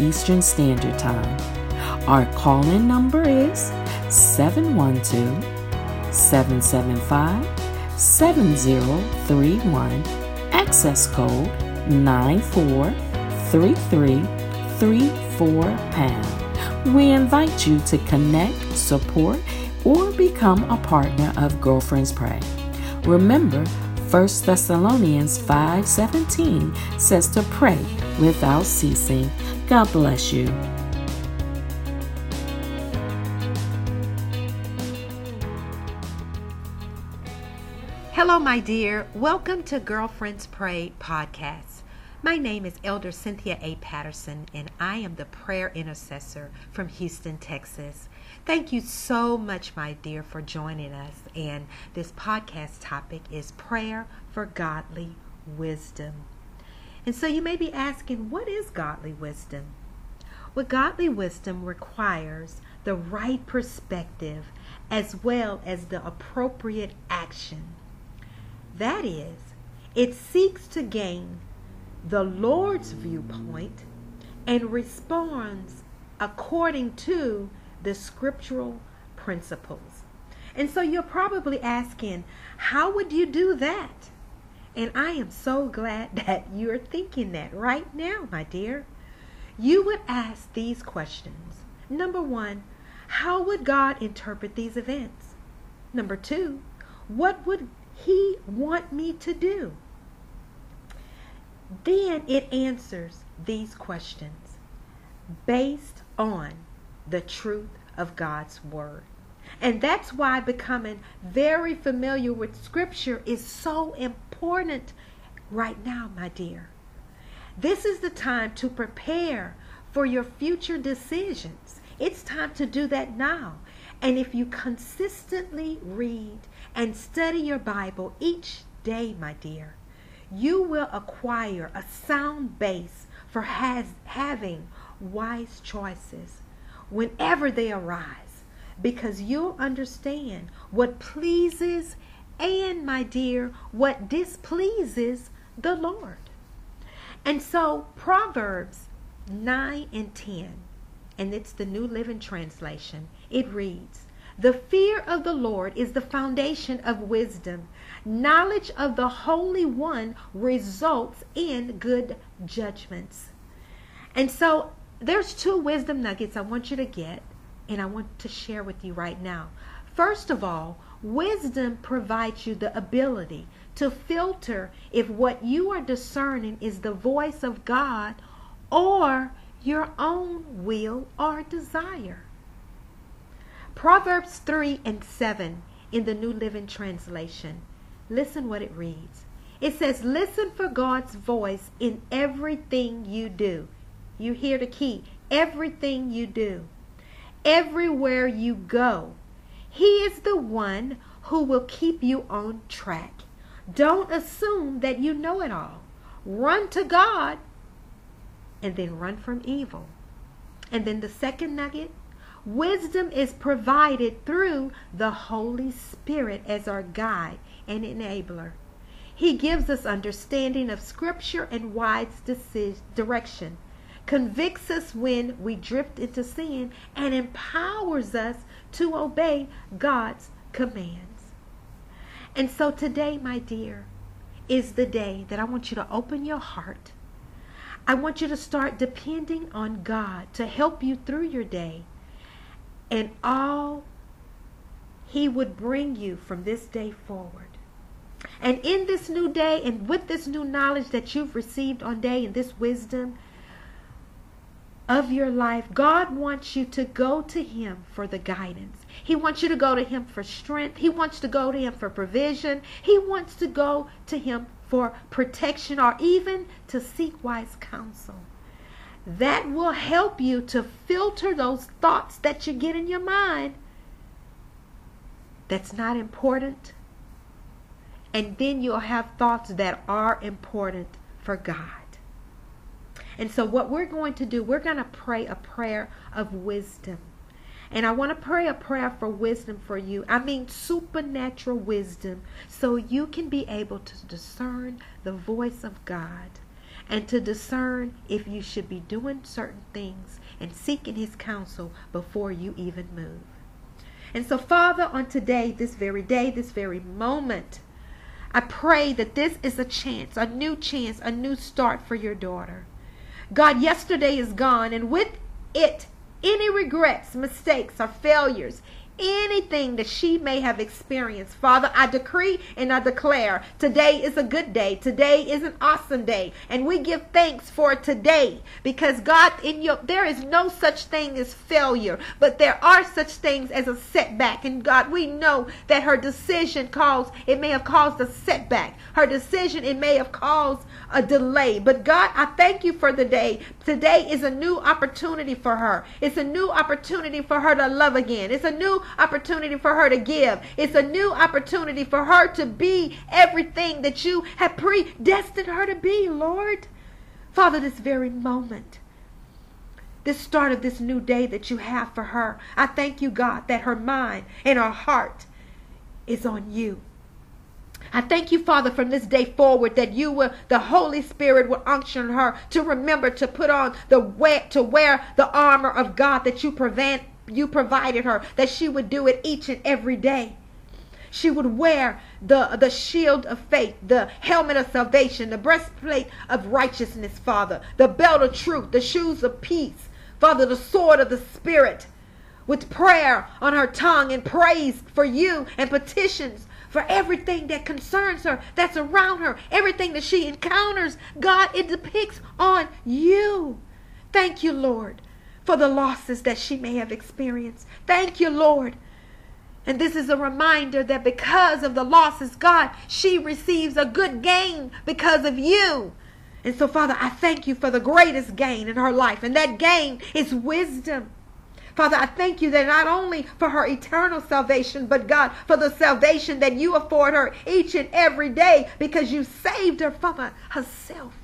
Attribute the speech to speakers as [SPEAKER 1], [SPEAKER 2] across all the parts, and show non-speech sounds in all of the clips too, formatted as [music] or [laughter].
[SPEAKER 1] Eastern Standard Time. Our call in number is 712 775 7031, access code 943334 pound. We invite you to connect, support, or become a partner of Girlfriends Pray. Remember, 1 Thessalonians 5:17 says to pray without ceasing. God bless you.
[SPEAKER 2] Hello, my dear. Welcome to Girlfriends Pray podcast. My name is Elder Cynthia A. Patterson, and I am the prayer intercessor from Houston, Texas. Thank you so much, my dear, for joining us. And this podcast topic is prayer for godly wisdom. And so you may be asking, what is godly wisdom? Well, godly wisdom requires the right perspective as well as the appropriate action. That is, it seeks to gain the Lord's viewpoint and responds according to the scriptural principles. And so you're probably asking, how would you do that? And I am so glad [laughs] that you're thinking that right now, my dear. You would ask these questions. Number one, how would God interpret these events? Number two, what would He want me to do? Then it answers these questions based on the truth of God's Word. And that's why becoming very familiar with Scripture is so important right now, my dear. This is the time to prepare for your future decisions. It's time to do that now. And if you consistently read and study your Bible each day, my dear, you will acquire a sound base for has, having wise choices whenever they arise because you'll understand what pleases and, my dear, what displeases the Lord. And so, Proverbs 9 and 10, and it's the New Living Translation, it reads, The fear of the Lord is the foundation of wisdom. Knowledge of the Holy One results in good judgments. And so, there's two wisdom nuggets I want you to get and I want to share with you right now. First of all, wisdom provides you the ability to filter if what you are discerning is the voice of God or your own will or desire. Proverbs 3 and 7 in the New Living Translation. Listen what it reads. It says, Listen for God's voice in everything you do. You hear the key. Everything you do, everywhere you go, He is the one who will keep you on track. Don't assume that you know it all. Run to God and then run from evil. And then the second nugget wisdom is provided through the Holy Spirit as our guide and enabler. He gives us understanding of Scripture and wise direction convicts us when we drift into sin, and empowers us to obey God's commands. And so today, my dear, is the day that I want you to open your heart. I want you to start depending on God to help you through your day and all He would bring you from this day forward. And in this new day and with this new knowledge that you've received on day and this wisdom, of your life, God wants you to go to Him for the guidance. He wants you to go to Him for strength. He wants to go to Him for provision. He wants to go to Him for protection or even to seek wise counsel. That will help you to filter those thoughts that you get in your mind that's not important. And then you'll have thoughts that are important for God. And so, what we're going to do, we're going to pray a prayer of wisdom. And I want to pray a prayer for wisdom for you. I mean, supernatural wisdom, so you can be able to discern the voice of God and to discern if you should be doing certain things and seeking His counsel before you even move. And so, Father, on today, this very day, this very moment, I pray that this is a chance, a new chance, a new start for your daughter. God, yesterday is gone, and with it, any regrets, mistakes, or failures, anything that she may have experienced. Father, I decree and I declare today is a good day. Today is an awesome day. And we give thanks for today because God, in your there is no such thing as failure, but there are such things as a setback. And God, we know that her decision caused, it may have caused a setback. Her decision, it may have caused a delay. But God, I thank you for the day. Today is a new opportunity for her. It's a new opportunity for her to love again. It's a new opportunity for her to give. It's a new opportunity for her to be everything that you have predestined her to be, Lord. Father, this very moment, this start of this new day that you have for her, I thank you, God, that her mind and her heart is on you. I thank you, Father, from this day forward that you will, the Holy Spirit will unction her to remember to put on the to wear the armor of God that you prevent you provided her, that she would do it each and every day. She would wear the, the shield of faith, the helmet of salvation, the breastplate of righteousness, Father, the belt of truth, the shoes of peace, Father, the sword of the Spirit, with prayer on her tongue and praise for you and petitions for everything that concerns her, that's around her, everything that she encounters. God, it depicts on you. Thank you, Lord, for the losses that she may have experienced. Thank you, Lord. And this is a reminder that because of the losses, God, she receives a good gain because of you. And so, Father, I thank you for the greatest gain in her life, and that gain is wisdom. Father, I thank you that not only for her eternal salvation, but God, for the salvation that you afford her each and every day because you saved her from herself.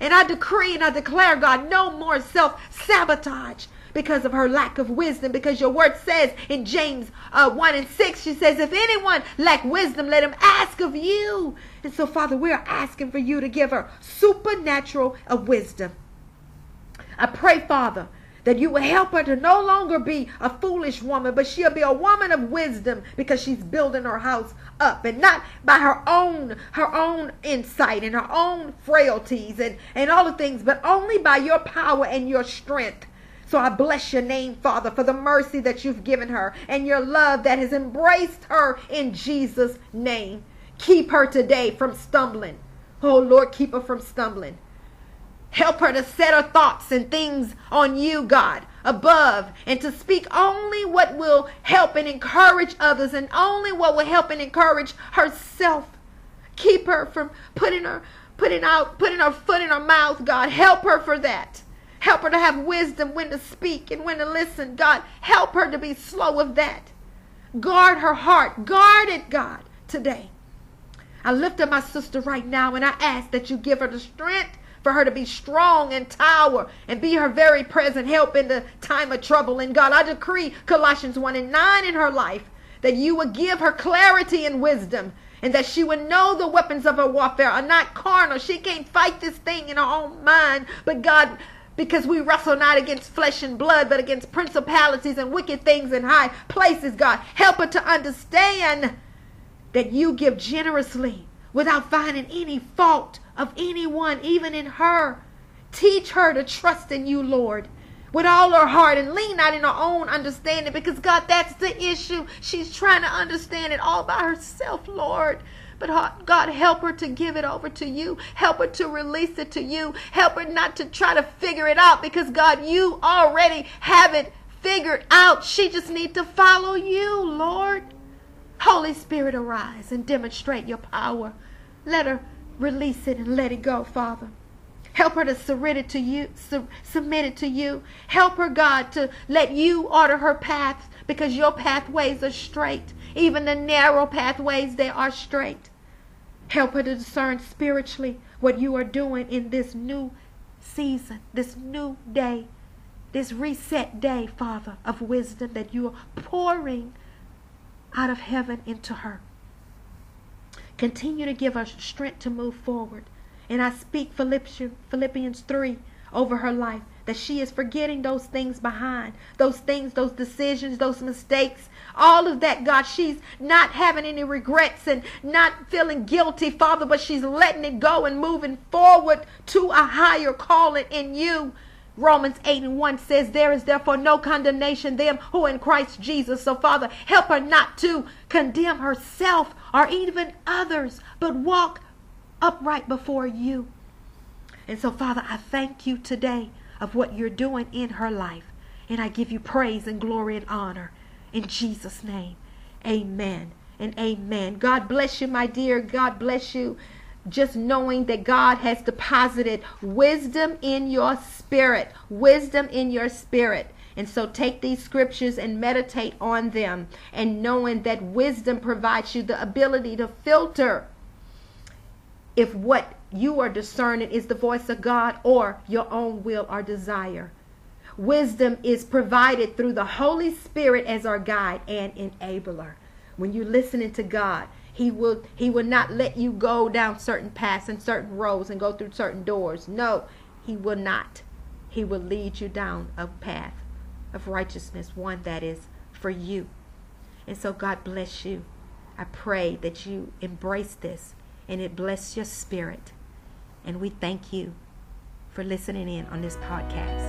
[SPEAKER 2] And I decree and I declare, God, no more self sabotage because of her lack of wisdom. Because your word says in James uh, 1 and 6, she says, If anyone lack wisdom, let him ask of you. And so, Father, we are asking for you to give her supernatural wisdom. I pray, Father, that you will help her to no longer be a foolish woman, but she'll be a woman of wisdom because she's building her house up and not by her own her own insight and her own frailties and, and all the things, but only by your power and your strength. So I bless your name, Father, for the mercy that you've given her and your love that has embraced her in Jesus' name. Keep her today from stumbling. Oh, Lord, keep her from stumbling. Help her to set her thoughts and things on you, God, above, and to speak only what will help and encourage others and only what will help and encourage herself. Keep her from putting her putting out putting her foot in her mouth, God. Help her for that. Help her to have wisdom when to speak and when to listen. God, help her to be slow of that. Guard her heart. Guard it, God, today. I lift up my sister right now and I ask that you give her the strength for her to be strong and tower and be her very present help in the time of trouble. And God, I decree Colossians 1 and 9 in her life that you would give her clarity and wisdom and that she would know the weapons of her warfare are not carnal. She can't fight this thing in her own mind, but God, because we wrestle not against flesh and blood, but against principalities and wicked things in high places, God. Help her to understand that you give generously without finding any fault of anyone, even in her. Teach her to trust in you, Lord, with all her heart and lean not in her own understanding because, God, that's the issue. She's trying to understand it all by herself, Lord. But God, help her to give it over to you. Help her to release it to you. Help her not to try to figure it out because, God, you already have it figured out. She just needs to follow you, Lord. Holy Spirit, arise and demonstrate your power. Let her release it and let it go, Father. Help her to it to you, su- submit it to you. Help her, God, to let you order her path because your pathways are straight. Even the narrow pathways, they are straight. Help her to discern spiritually what you are doing in this new season, this new day, this reset day, Father, of wisdom that you are pouring out of heaven into her. Continue to give her strength to move forward. And I speak Philippians 3 over her life that she is forgetting those things behind, those things, those decisions, those mistakes, all of that, God. She's not having any regrets and not feeling guilty, Father, but she's letting it go and moving forward to a higher calling in you. Romans 8 and 1 says, There is therefore no condemnation them who in Christ Jesus. So, Father, help her not to condemn herself or even others, but walk upright before you. And so, Father, I thank you today of what you're doing in her life. And I give you praise and glory and honor. In Jesus' name, amen and amen. God bless you, my dear. God bless you just knowing that God has deposited wisdom in your spirit, wisdom in your spirit. And so take these scriptures and meditate on them, and knowing that wisdom provides you the ability to filter if what you are discerning is the voice of God or your own will or desire. Wisdom is provided through the Holy Spirit as our guide and enabler. When you're listening to God, he will he will not let you go down certain paths and certain roads and go through certain doors. No, he will not. He will lead you down a path of righteousness, one that is for you. And so God bless you. I pray that you embrace this and it bless your spirit. And we thank you for listening in on this podcast.